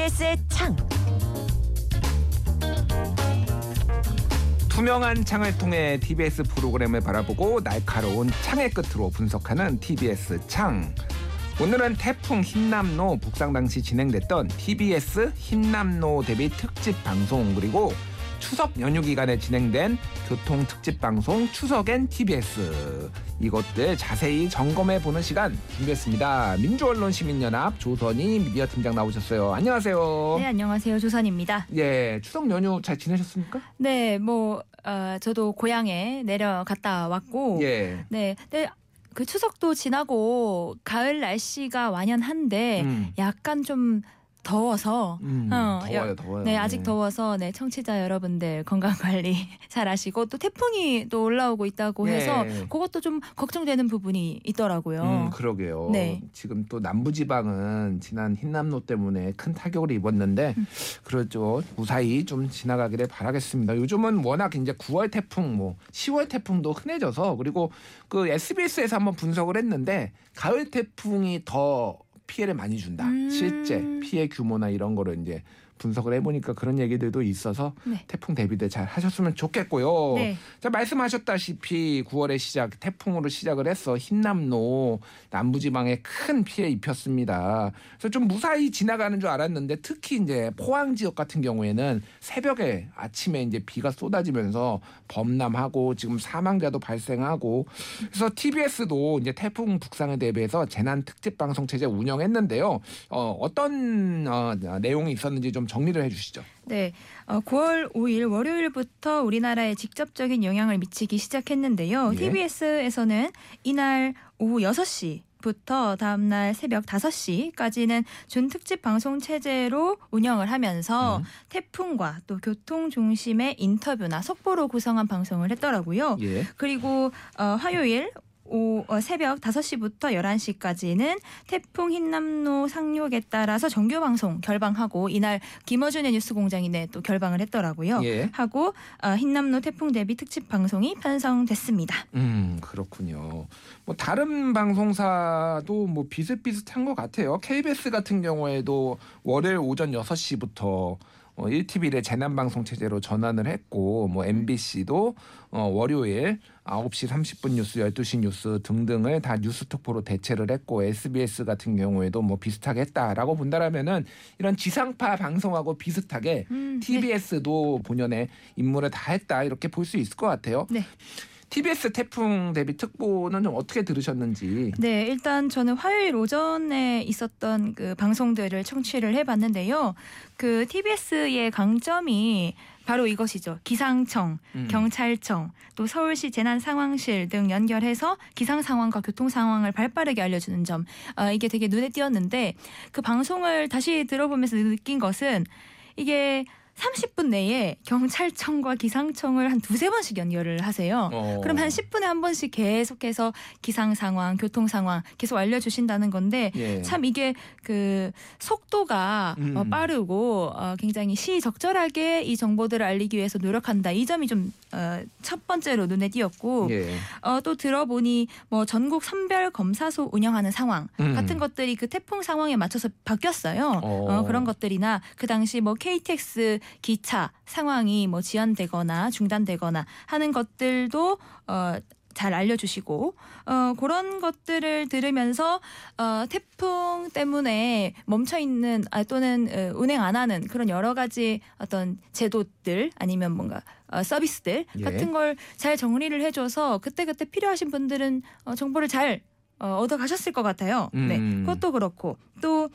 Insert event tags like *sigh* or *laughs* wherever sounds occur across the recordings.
TBS의 창. 투명한 창을 통해 TBS 프로그램을 바라보고 날카로운 창의 끝으로 분석하는 TBS 창. 오늘은 태풍 흰남노 북상 당시 진행됐던 TBS 흰남노 대비 특집 방송 그리고 추석 연휴 기간에 진행된 교통 특집 방송 추석엔 TBS 이것들 자세히 점검해 보는 시간 준비했습니다. 민주언론 시민연합 조선희 미디어 팀장 나오셨어요. 안녕하세요. 네, 안녕하세요. 조선입니다. 예, 추석 연휴 잘 지내셨습니까? 네, 뭐 어, 저도 고향에 내려갔다 왔고 예. 네. 네. 그 추석도 지나고 가을 날씨가 완연한데 음. 약간 좀 더워서 음, 어, 더워요, 여- 더워요. 네, 아직 더워서 네, 청취자 여러분들 건강 관리 *laughs* 잘 하시고 또 태풍이 또 올라오고 있다고 네. 해서 그것도 좀 걱정되는 부분이 있더라고요. 음, 그러게요. 네. 지금 또 남부 지방은 지난 흰남노 때문에 큰 타격을 입었는데 음. 그렇죠. 무사히 좀 지나가기를 바라겠습니다. 요즘은 워낙 이제 9월 태풍, 뭐 10월 태풍도 흔해져서 그리고 그 SBS에서 한번 분석을 했는데 가을 태풍이 더 피해를 많이 준다. 음. 실제 피해 규모나 이런 거를 이제 분석을 해보니까 그런 얘기들도 있어서 네. 태풍 대비들 잘 하셨으면 좋겠고요. 네. 자 말씀하셨다시피 9월에 시작 태풍으로 시작을 해서 흰남노 남부지방에 큰 피해 입혔습니다. 그래서 좀 무사히 지나가는 줄 알았는데 특히 이제 포항 지역 같은 경우에는 새벽에 아침에 이제 비가 쏟아지면서 범람하고 지금 사망자도 발생하고 그래서 TBS도 이제 태풍 북상에 대비해서 재난 특집 방송 체제 운영했는데요. 어, 어떤 어, 내용이 있었는지 좀 정리를 해주시죠. 네, 어, 9월 5일 월요일부터 우리나라에 직접적인 영향을 미치기 시작했는데요. 예. TBS에서는 이날 오후 6시 부터 다음날 새벽 5시까지는 준특집 방송 체제로 운영을 하면서 음. 태풍과 또 교통 중심의 인터뷰나 속보로 구성한 방송을 했더라고요. 예. 그리고 어, 화요일 오, 어, 새벽 5시부터 11시까지는 태풍 흰남노 상륙에 따라서 정규 방송 결방하고 이날 김어준의 뉴스 공장이 네, 또 결방을 했더라고요. 예. 하고 어, 흰남노 태풍 대비 특집 방송이 편성됐습니다. 음 그렇군요. 뭐 다른 방송사도 뭐 비슷비슷한 것 같아요. KBS 같은 경우에도 월요일 오전 6시부터 어, 1TV의 재난 방송 체제로 전환을 했고 뭐 MBC도 어, 월요일 9시 30분 뉴스, 12시 뉴스 등등을 다 뉴스 특보로 대체를 했고 SBS 같은 경우에도 뭐 비슷하게 했다라고 본다라면은 이런 지상파 방송하고 비슷하게 음, 네. TBS도 본연의 임무를 다 했다 이렇게 볼 수 있을 것 같아요. 네. TBS 태풍 대비 특보는 좀 어떻게 들으셨는지. 네, 일단 저는 화요일 오전에 있었던 그 방송들을 청취를 해봤는데요. 그 TBS의 강점이 바로 이것이죠. 기상청, 음. 경찰청, 또 서울시 재난상황실 등 연결해서 기상 상황과 교통 상황을 발빠르게 알려주는 점, 아, 이게 되게 눈에 띄었는데 그 방송을 다시 들어보면서 느낀 것은 이게 30분 내에 경찰청과 기상청을 한 두세 번씩 연결을 하세요. 어. 그럼 한 10분에 한 번씩 계속해서 기상 상황, 교통 상황 계속 알려주신다는 건데 예. 참 이게 그 속도가 음. 어, 빠르고 어, 굉장히 시적절하게 이 정보들을 알리기 위해서 노력한다. 이 점이 좀 첫 번째로 눈에 띄었고 예. 어, 또 들어보니 뭐 전국 선별 검사소 운영하는 상황 음. 같은 것들이 그 태풍 상황에 맞춰서 바뀌었어요. 어. 어, 그런 것들이나 그 당시 뭐 KTX 기차 상황이 뭐 지연되거나 중단되거나 하는 것들도 어. 잘 알려주시고 어, 그런 것들을 들으면서 어, 태풍 때문에 멈춰 있는 아, 또는 어, 운행 안 하는 그런 여러 가지 어떤 제도들 아니면 뭔가 어, 서비스들 예. 같은 걸 잘 정리를 해줘서 그때 그때 필요하신 분들은 어, 정보를 잘 어, 얻어 가셨을 것 같아요. 네, 음. 그것도 그렇고 또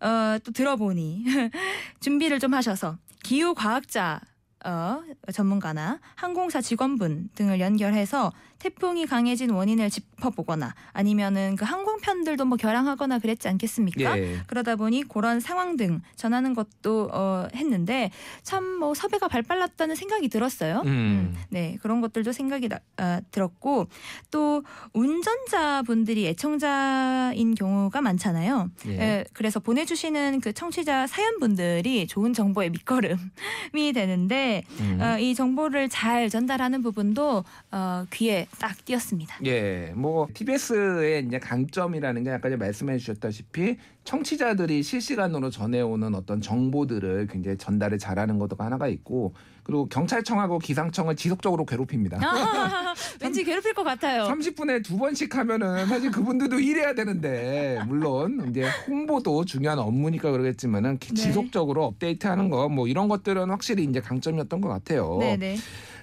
어, 또 들어보니 *laughs* 준비를 좀 하셔서 기후 과학자 어, 전문가나 항공사 직원분 등을 연결해서 태풍이 강해진 원인을 짚어보거나 아니면은 그 항공편들도 뭐 결항하거나 그랬지 않겠습니까? 예. 그러다 보니 그런 상황 등 전하는 것도 어, 했는데 참 뭐 섭외가 발빨랐다는 생각이 들었어요. 음. 네 그런 것들도 생각이 나, 아, 들었고 또 운전자분들이 애청자인 경우가 많잖아요. 예. 예, 그래서 보내주시는 그 청취자 사연분들이 좋은 정보의 밑거름이 되는데 음. 어, 이 정보를 잘 전달하는 부분도 어, 귀에 딱 띄었습니다. 예, 뭐 TBS의 이제 강점이라는 게 아까 말씀해 주셨다시피 청취자들이 실시간으로 전해오는 어떤 정보들을 굉장히 전달을 잘하는 것도 하나가 있고 그리고 경찰청하고 기상청을 지속적으로 괴롭힙니다. 아, *laughs* 왠지 괴롭힐 것 같아요. 30분에 두 번씩 하면은 사실 그분들도 일해야 되는데 물론 이제 홍보도 중요한 업무니까 그러겠지만은 네. 지속적으로 업데이트하는 거 뭐 이런 것들은 확실히 이제 강점이었던 것 같아요. 네네.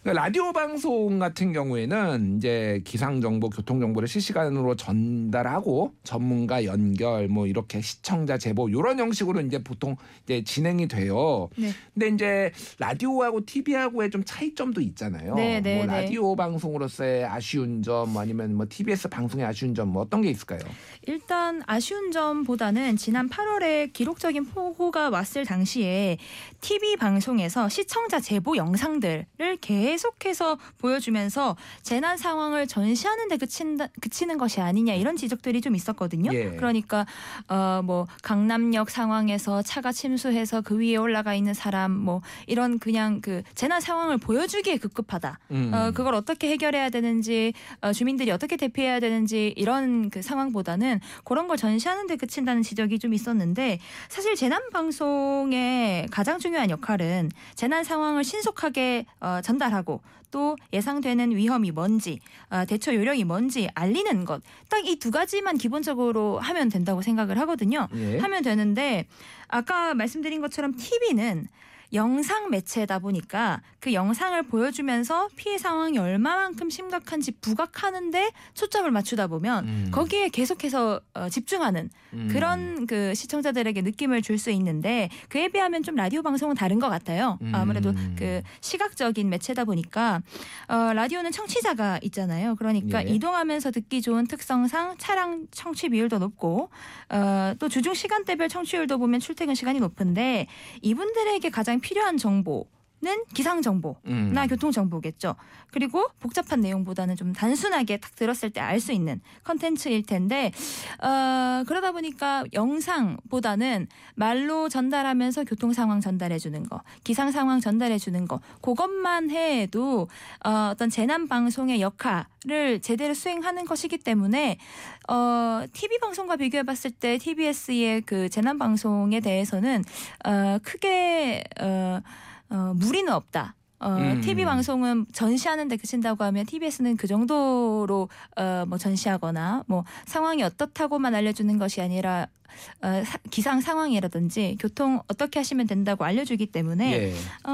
그러니까 라디오 방송 같은 경우에는 이제 기상 정보, 교통 정보를 실시간으로 전달하고 전문가 연결, 뭐 이렇게 시청자 제보 이런 형식으로 이제 보통 이제 진행이 돼요. 네. 근데 이제 라디오하고 TV하고의 좀 차이점도 있잖아요. 네, 네, 뭐 네. 라디오 방송으로서의 아쉬운 점, 뭐 아니면 뭐 TBS 방송의 아쉬운 점, 뭐 어떤 게 있을까요? 일단 아쉬운 점보다는 지난 8월에 기록적인 폭우가 왔을 당시에 TV 방송에서 시청자 제보 영상들을 계속 해서 보여주면서 재난 상황을 전시하는 데 그친다, 그치는 것이 아니냐 이런 지적들이 좀 있었거든요. 예. 그러니까 어 뭐 강남역 상황에서 차가 침수해서 그 위에 올라가 있는 사람 뭐 이런 그냥 그 재난 상황을 보여주기에 급급하다. 음. 어, 그걸 어떻게 해결해야 되는지 어, 주민들이 어떻게 대피해야 되는지 이런 그 상황보다는 그런 걸 전시하는 데 그친다는 지적이 좀 있었는데 사실 재난 방송의 가장 중요한 역할은 재난 상황을 신속하게 어, 전달하고 또 예상되는 위험이 뭔지 어, 대처 요령이 뭔지 알리는 것 딱 이 두 가지만 기본적으로 하면 된다고 생각을 하거든요. 예. 하면 되는데 아까 말씀드린 것처럼 TV는 영상 매체다 보니까 그 영상을 보여주면서 피해 상황이 얼마만큼 심각한지 부각하는데 초점을 맞추다 보면 음. 거기에 계속해서 어, 집중하는 음. 그런 그 시청자들에게 느낌을 줄 수 있는데 그에 비하면 좀 라디오 방송은 다른 것 같아요. 음. 아무래도 그 시각적인 매체다 보니까 어, 라디오는 청취자가 있잖아요. 그러니까 예. 이동하면서 듣기 좋은 특성상 차량 청취 비율도 높고 어, 또 주중 시간대별 청취율도 보면 출퇴근 시간이 높은데 이분들에게 가장 필요한 정보는 기상 정보. 음. 나 교통 정보겠죠. 그리고 복잡한 내용보다는 좀 단순하게 딱 들었을 때 알 수 있는 컨텐츠일 텐데 어, 그러다 보니까 영상보다는 말로 전달하면서 교통 상황 전달해 주는 거, 기상 상황 전달해 주는 거, 그것만 해도 어, 어떤 재난 방송의 역할을 제대로 수행하는 것이기 때문에 어, TV 방송과 비교해 봤을 때 TBS의 그 재난 방송에 대해서는 어, 크게 어, 어, 무리는 없다. 어, 음. TV 방송은 전시하는 데 그친다고 하면 TBS는 그 정도로 어, 뭐 전시하거나 뭐 상황이 어떻다고만 알려주는 것이 아니라 어, 사- 기상 상황이라든지 교통 어떻게 하시면 된다고 알려주기 때문에 예. 어,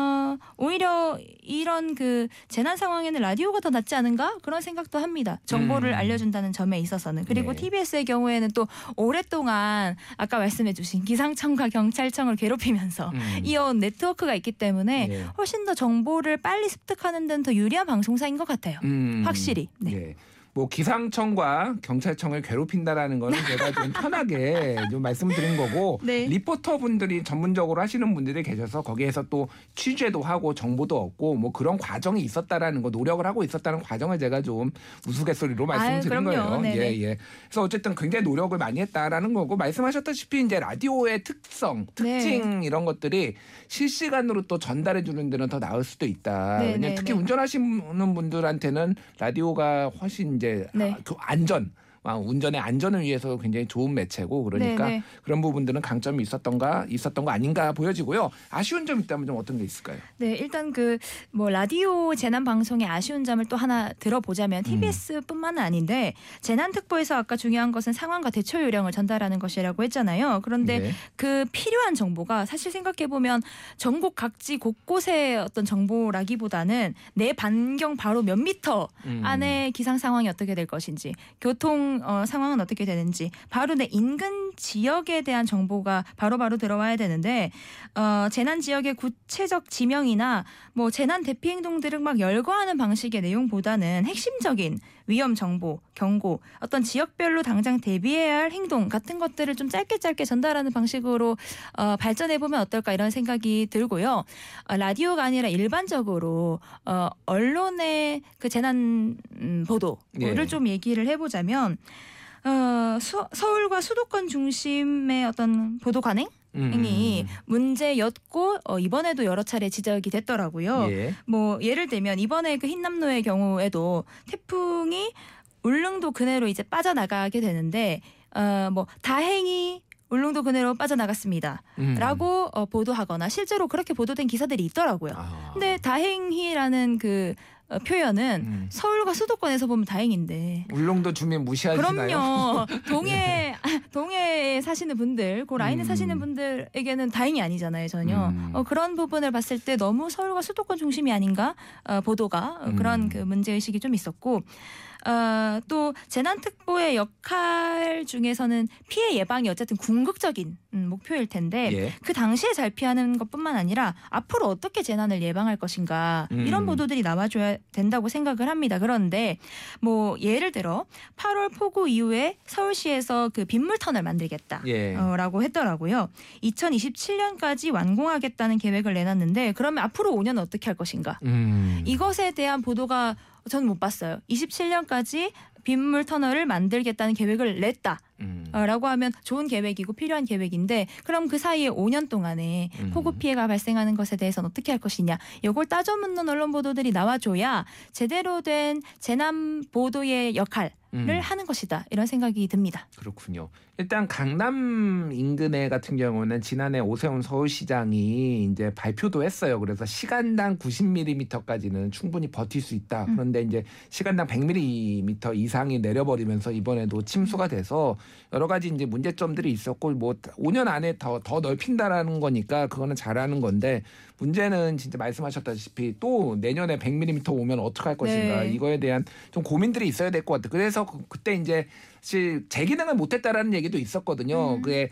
오히려 이런 그 재난 상황에는 라디오가 더 낫지 않은가 그런 생각도 합니다. 정보를 음. 알려준다는 점에 있어서는 그리고 네. TBS의 경우에는 또 오랫동안 아까 말씀해주신 기상청과 경찰청을 괴롭히면서 음. 이어온 네트워크가 있기 때문에 예. 훨씬 더 정보를 빨리 습득하는 데는 더 유리한 방송사인 것 같아요. 음. 확실히. 네. 예. 뭐 기상청과 경찰청을 괴롭힌다라는 거는 제가 좀 *laughs* 편하게 좀 말씀드린 거고 네. 리포터 분들이 전문적으로 하시는 분들이 계셔서 거기에서 또 취재도 하고 정보도 얻고 뭐 그런 과정이 있었다라는 거 노력을 하고 있었다는 과정을 제가 좀 우스갯소리로 말씀드린 그럼요. 거예요. 네네. 예, 예. 그래서 어쨌든 굉장히 노력을 많이 했다라는 거고 말씀하셨다시피 이제 라디오의 특성, 네. 특징 이런 것들이 실시간으로 또 전달해 주는 데는 더 나을 수도 있다. 네, 왜냐면 네, 특히 네. 운전하시는 분들한테는 라디오가 훨씬 이제 네. 아, 그 안전 아, 운전의 안전을 위해서 굉장히 좋은 매체고 그러니까 네, 네. 그런 부분들은 강점이 있었던가 있었던 거 아닌가 보여지고요. 아쉬운 점 있다면 좀 어떤 게 있을까요? 네, 일단 그 뭐 라디오 재난 방송의 아쉬운 점을 또 하나 들어보자면 TBS뿐만 은 아닌데 재난 특보에서 아까 중요한 것은 상황과 대처 요령을 전달하는 것이라고 했잖아요. 그런데 네. 그 필요한 정보가 사실 생각해 보면 전국 각지 곳곳의 어떤 정보라기보다는 내 반경 바로 몇 미터 음. 안에 기상 상황이 어떻게 될 것인지 교통 어, 상황은 어떻게 되는지. 바로 내 인근 지역에 대한 정보가 바로 바로 들어와야 되는데 어, 재난 지역의 구체적 지명이나 뭐 재난 대피 행동들을 막 열거하는 방식의 내용보다는 핵심적인 위험 정보, 경고, 어떤 지역별로 당장 대비해야 할 행동 같은 것들을 좀 짧게 짧게 전달하는 방식으로 어, 발전해 보면 어떨까 이런 생각이 들고요. 어, 라디오가 아니라 일반적으로 어, 언론의 그 재난 음, 보도를 예. 좀 얘기를 해보자면 어, 수- 서울과 수도권 중심의 어떤 보도 관행 이 문제였고 어, 이번에도 여러 차례 지적이 됐더라고요. 예. 뭐 예를 들면 이번에 그 흰남노의 경우에도 태풍이 울릉도 근해로 이제 빠져나가게 되는데 어, 뭐 다행히 울릉도 근해로 빠져나갔습니다. 음. 라고 어, 보도하거나 실제로 그렇게 보도된 기사들이 있더라고요. 아. 근데 다행히라는 그 어, 표현은 음. 서울과 수도권에서 보면 다행인데 울릉도 주민 무시하시나요? 그럼요. 동해 사시는 분들, 그 라인에 음. 사시는 분들에게는 다행이 아니잖아요, 전혀. 음. 어, 그런 부분을 봤을 때 너무 서울과 수도권 중심이 아닌가 어, 보도가 어, 그런 음. 그 문제 의식이 좀 있었고. 어, 또 재난특보의 역할 중에서는 피해 예방이 어쨌든 궁극적인 음, 목표일 텐데 예. 그 당시에 잘 피하는 것뿐만 아니라 앞으로 어떻게 재난을 예방할 것인가 음. 이런 보도들이 나와줘야 된다고 생각을 합니다. 그런데 뭐 예를 들어 8월 폭우 이후에 서울시에서 그 빗물 터널 만들겠다. 예. 어, 라고 했더라고요. 2027년까지 완공하겠다는 계획을 내놨는데 그러면 앞으로 5년은 어떻게 할 것인가? 음. 이것에 대한 보도가 저는 못 봤어요. 27년까지 빗물 터널을 만들겠다는 계획을 냈다. 음. 어, 라고 하면 좋은 계획이고 필요한 계획인데 그럼 그 사이에 5년 동안에 음. 폭우 피해가 발생하는 것에 대해서는 어떻게 할 것이냐 이걸 따져 묻는 언론 보도들이 나와줘야 제대로 된 재난 보도의 역할을 음. 하는 것이다 이런 생각이 듭니다. 그렇군요. 일단 강남 인근에 같은 경우는 지난해 오세훈 서울시장이 이제 발표도 했어요. 그래서 시간당 90mm까지는 충분히 버틸 수 있다. 음. 그런데 이제 시간당 100mm 이상이 내려버리면서 이번에도 침수가 돼서 여러 가지 이제 문제점들이 있었고 뭐 5년 안에 더 더 넓힌다라는 거니까 그거는 잘하는 건데 문제는 진짜 말씀하셨다시피 또 내년에 100mm 오면 어떡할 것인가 네. 이거에 대한 좀 고민들이 있어야 될 것 같아요. 그래서 그- 그때 이제 사실 재기능을 못했다라는 얘기도 있었거든요. 음. 그게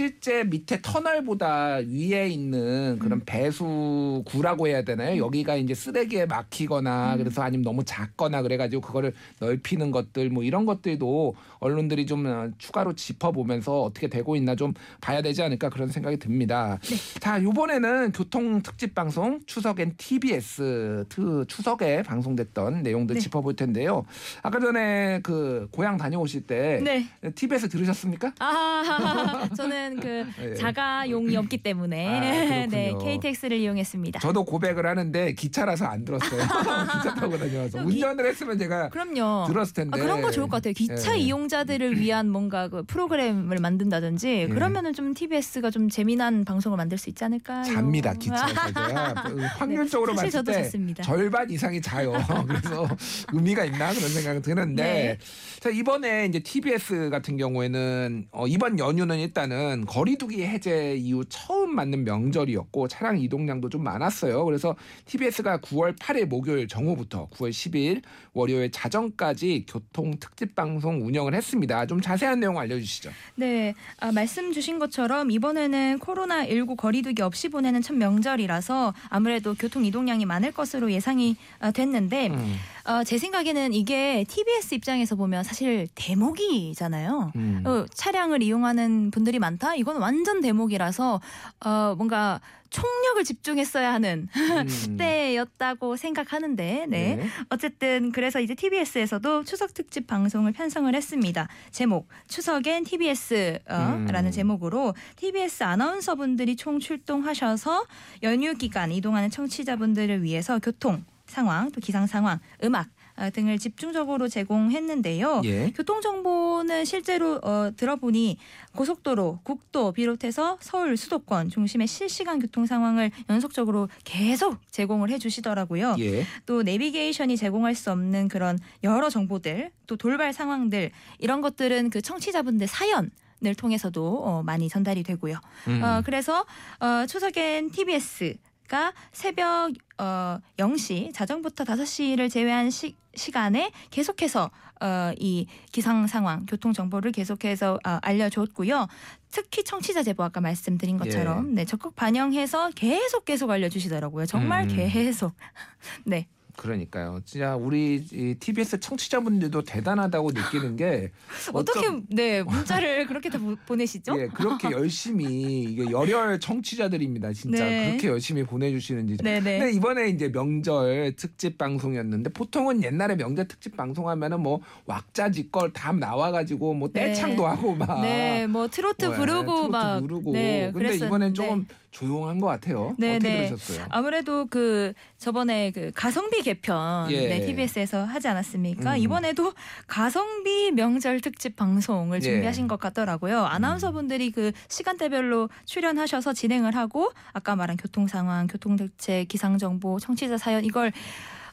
실제 밑에 터널보다 위에 있는 그런 음. 배수구라고 해야 되나요? 여기가 이제 쓰레기에 막히거나 음. 그래서 아니면 너무 작거나 그래가지고 그거를 넓히는 것들 뭐 이런 것들도 언론들이 좀 어, 추가로 짚어보면서 어떻게 되고 있나 좀 봐야 되지 않을까 그런 생각이 듭니다. 자 이번에는 교통 특집 방송 추석엔 TBS 트- 추석에 방송됐던 내용들 네. 짚어볼 텐데요. 아까 전에 그 고향 다녀오실 때 네. TBS 들으셨습니까? 아 저는 그 *laughs* 예. 자가용이 없기 때문에 아. *laughs* 네 KTX를 이용했습니다. 저도 고백을 하는데 기차라서 안 들었어요. *laughs* 기차 타고 기- 운전을 했으면 제가 그럼요. 들었을 텐데. 아, 그런 거 좋을 것 같아요. 기차 예. 이용자들을 위한 뭔가 그 프로그램을 만든다든지 예. 그러면은 좀 TBS가 좀 재미난 방송을 만들 수 있지 않을까요? 잡니다 기차에서 제가 그 확률적으로 네, 봤을 때 잤습니다. 절반 이상이 자요. 그래서 의미가 있나 그런 생각이 드는데 네. 자 이번에 이제 TBS 같은 경우에는 어, 이번 연휴는 일단은 거리두기 해제 이후 처음 맞는 명절이었고 차량 이동량도 좀 많았어요. 그래서 TBS가 9월 8일 목요일 정오부터 9월 10일 월요일 자정까지 교통 특집 방송 운영을 했습니다. 좀 자세한 내용 알려주시죠. 네, 아, 말씀 주신 것처럼 이번에는 코로나 19 거리두기 없이 보내는 첫 명절이라서 아무래도 교통 이동량이 많을 것으로 예상이 아, 됐는데 음, 어, 제 생각에는 이게 TBS 입장에서 보면 사실 대목이잖아요. 음. 어, 차량을 이용하는 분들이 많 다. 이건 완전 대목이라서 어, 뭔가 총력을 집중했어야 하는 음. *laughs* 때였다고 생각하는데, 네. 네. 어쨌든 그래서 이제 TBS에서도 추석 특집 방송을 편성을 했습니다. 제목 추석엔 TBS라는 음. 제목으로 TBS 아나운서분들이 총 출동하셔서 연휴 기간 이동하는 청취자분들을 위해서 교통 상황, 또 기상 상황, 음악 아, 등을 집중적으로 제공했는데요. 예. 교통 정보는 실제로 어, 들어보니 고속도로, 국도 비롯해서 서울 수도권 중심의 실시간 교통 상황을 연속적으로 계속 제공을 해주시더라고요. 예. 또 내비게이션이 제공할 수 없는 그런 여러 정보들, 또 돌발 상황들 이런 것들은 그 청취자분들 사연 을 통해서도 어, 많이 전달이 되고요. 음. 어, 그래서 어, 추석엔 TBS 가 새벽 어, 0시 자정부터 5시를 제외한 시, 시간에 계속해서 어, 이 기상 상황, 교통 정보를 계속해서 어, 알려줬고요. 특히 청취자 제보 아까 말씀드린 것처럼 네, 적극 반영해서 계속 계속 알려주시더라고요. 정말 음. 계속. *laughs* 네. 그러니까요. 진짜 우리 이 TBS 청취자분들도 대단하다고 느끼는 게 *laughs* 어떻게 어떤- 네 문자를 그렇게 다 보- 보내시죠? 예, 그렇게 열심히 이게 열혈 청취자들입니다. 진짜 네. 그렇게 열심히 보내주시는지. 네네. 근데 이번에 이제 명절 특집 방송이었는데 보통은 옛날에 명절 특집 방송하면은 뭐 왁자지껄 다 나와가지고 뭐 네. 떼창도 하고 막. 네, 뭐 트로트 뭐, 예, 부르고 트로트 막 부르고. 네, 근데 이번엔. 조금 조용한 것 같아요. 네, 어떻게 네. 들으셨어요? 아무래도 그 저번에 그 가성비 개편 예. 네, TBS에서 하지 않았습니까? 음. 이번에도 가성비 명절 특집 방송을 예. 준비하신 것 같더라고요. 아나운서분들이 그 시간대별로 출연하셔서 진행을 하고 아까 말한 교통 상황, 교통 대책, 기상 정보, 청취자 사연 이걸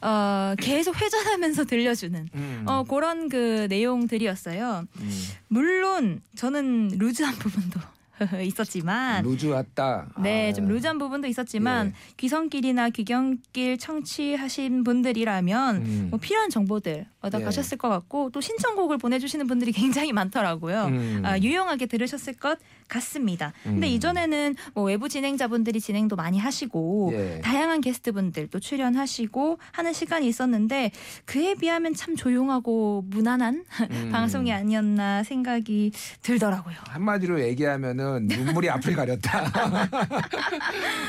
어, 계속 회전하면서 *laughs* 들려주는 음. 어, 그런 그 내용들이었어요. 음. 물론 저는 루즈 한 부분도 *laughs* 있었지만 루즈 왔다. 네, 아. 좀 루즈한 부분도 있었지만 귀성길이나 귀경길 청취하신 분들이라면 음. 뭐 필요한 정보들 얻어 예. 가셨을 것 같고 또 신청곡을 보내주시는 분들이 *laughs* 굉장히 많더라고요. 음. 아, 유용하게 들으셨을 것 같습니다. 근데 음. 이전에는 뭐 외부 진행자분들이 진행도 많이 하시고 예. 다양한 게스트분들도 출연하시고 하는 시간이 있었는데 그에 비하면 참 조용하고 무난한 *laughs* 음. 방송이 아니었나 생각이 들더라고요. 한마디로 얘기하면은 눈물이 앞을 가렸다. *laughs*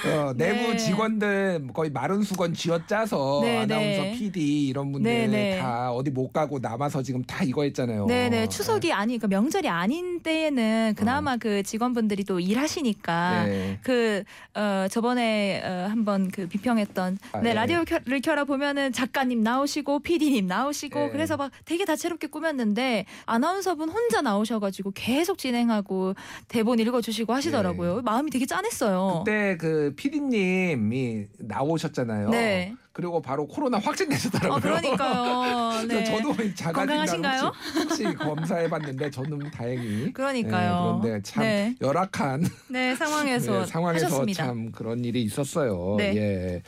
어, 내부 네. 직원들 거의 마른 수건 쥐어짜서 네, 아나운서 네. PD 이런 분들 네, 네. 다 어디 못 가고 남아서 지금 다 이거 했잖아요. 네네 추석이 아니 그 명절이 아닌 때에는 그나마 그 직원분들이 또 일하시니까 어. 네. 그 어, 저번에 어, 한번 그 비평했던 아, 네 예. 라디오를 켜라 보면은 작가님 나오시고 PD님 나오시고 예. 그래서 막 되게 다채롭게 꾸몄는데 아나운서분 혼자 나오셔가지고 계속 진행하고 대본 읽어주시고 하시더라고요 마음이 되게 짠했어요. 예. 그때 그 PD님이 나오셨잖아요. 네. 그리고 바로 코로나 확진되셨더라고요. 어 그러니까요. *laughs* 네. 저도 자가진단 건강하신가요? 혹시, 혹시 검사해봤는데 저는 다행히 *laughs* 그러니까요. 네, 그런데 참 네. 열악한 *laughs* 네 상황에서 네, 상황에서 하셨습니다. 참 그런 일이 있었어요. 네. 예.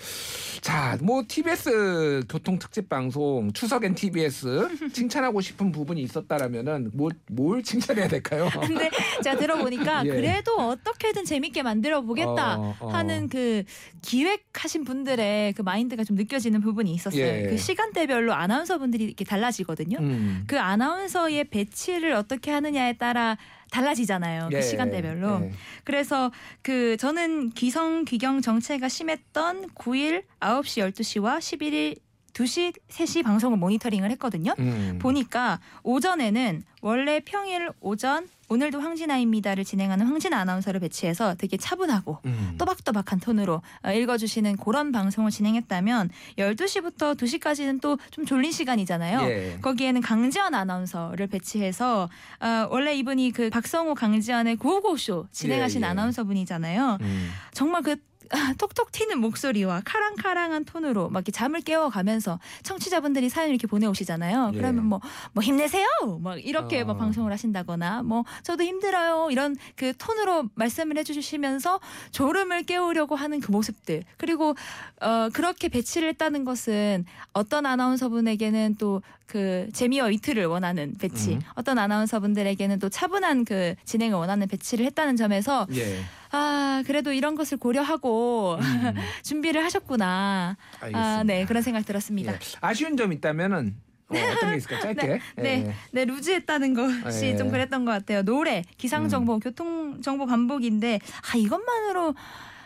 자, 뭐 TBS 교통 특집 방송 추석엔 TBS 칭찬하고 싶은 부분이 있었다라면은 뭘, 뭘 칭찬해야 될까요? 근데 제가 들어보니까 예. 그래도 어떻게든 재밌게 만들어 보겠다 어, 어. 하는 그 기획하신 분들의 그 마인드가 좀 느껴지는 부분이 있었어요. 예. 그 시간대별로 아나운서분들이 이렇게 달라지거든요. 음. 그 아나운서의 배치를 어떻게 하느냐에 따라 달라지잖아요. 예, 그 시간대별로. 예. 그래서 그 저는 기성 귀경 정체가 심했던 9일 9시 12시와 11일 2시 3시 방송을 모니터링을 했거든요. 음. 보니까 오전에는 원래 평일 오전 오늘도 황진아입니다를 진행하는 황진아 아나운서를 배치해서 되게 차분하고 음. 또박또박한 톤으로 어, 읽어주시는 그런 방송을 진행했다면 12시부터 2시까지는 또 좀 졸린 시간이잖아요. 예. 거기에는 강지연 아나운서를 배치해서 어, 원래 이분이 그 박성호 강지연의 구호고쇼 진행하신 예, 예. 아나운서 분이잖아요. 음. 정말 그 *laughs* 톡톡 튀는 목소리와 카랑카랑한 톤으로 막 이렇게 잠을 깨워가면서 청취자분들이 사연 이렇게 보내오시잖아요. 예. 그러면 뭐, 뭐 힘내세요! 막 이렇게 어. 막 방송을 하신다거나 뭐 저도 힘들어요. 이런 그 톤으로 말씀을 해주시면서 졸음을 깨우려고 하는 그 모습들. 그리고 어, 그렇게 배치를 했다는 것은 어떤 아나운서분에게는 또 그 재미와 위트를 원하는 배치, 음. 어떤 아나운서분들에게는 또 차분한 그 진행을 원하는 배치를 했다는 점에서 예. 아, 그래도 이런 것을 고려하고 음. *laughs* 준비를 하셨구나. 알겠습니다. 아, 네, 그런 생각 들었습니다. 예. 아쉬운 점 있다면은 어, 어떤 게 있을까? 짧게. 네, *laughs* 네, 예. 네, 루즈했다는 것이 예. 음. 좀 그랬던 것 같아요. 노래, 기상 정보, 교통 정보 반복인데 아 이것만으로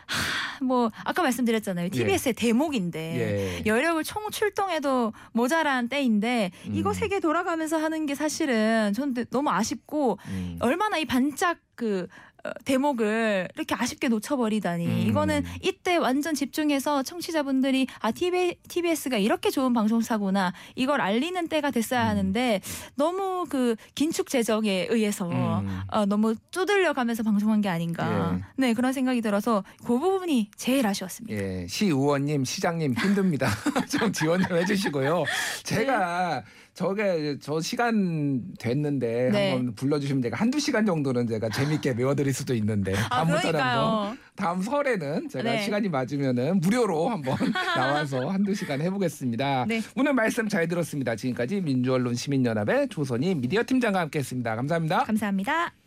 하, 뭐 아까 말씀드렸잖아요. TBS의 대목인데 예. 여력을 총 출동해도 모자란 때인데 이거 음. 세개 돌아가면서 하는 게 사실은 전 너무 아쉽고 음. 얼마나 이 반짝 그 어, 대목을 이렇게 아쉽게 놓쳐버리다니 음. 이거는 이때 완전 집중해서 청취자분들이 아 TB, TBS가 이렇게 좋은 방송사구나 이걸 알리는 때가 됐어야 음. 하는데 너무 그 긴축 재정에 의해서 음. 어, 너무 쪼들려가면서 방송한 게 아닌가 예. 네 그런 생각이 들어서 그 부분이 제일 아쉬웠습니다. 예, 시 의원님, 시장님 힘듭니다. *laughs* 좀 지원 좀 해주시고요. 제가 저게 저 시간 됐는데 네. 한번 불러주시면 제가 한두 시간 정도는 제가 재밌게 메워드릴 수도 있는데 아 다음부터는 한번 그러니까요. 다음 설에는 제가 네. 시간이 맞으면은 무료로 한번 *laughs* 나와서 한두 시간 해보겠습니다. 네. 오늘 말씀 잘 들었습니다. 지금까지 민주언론 시민연합의 조선희 미디어 팀장과 함께했습니다. 감사합니다. 감사합니다.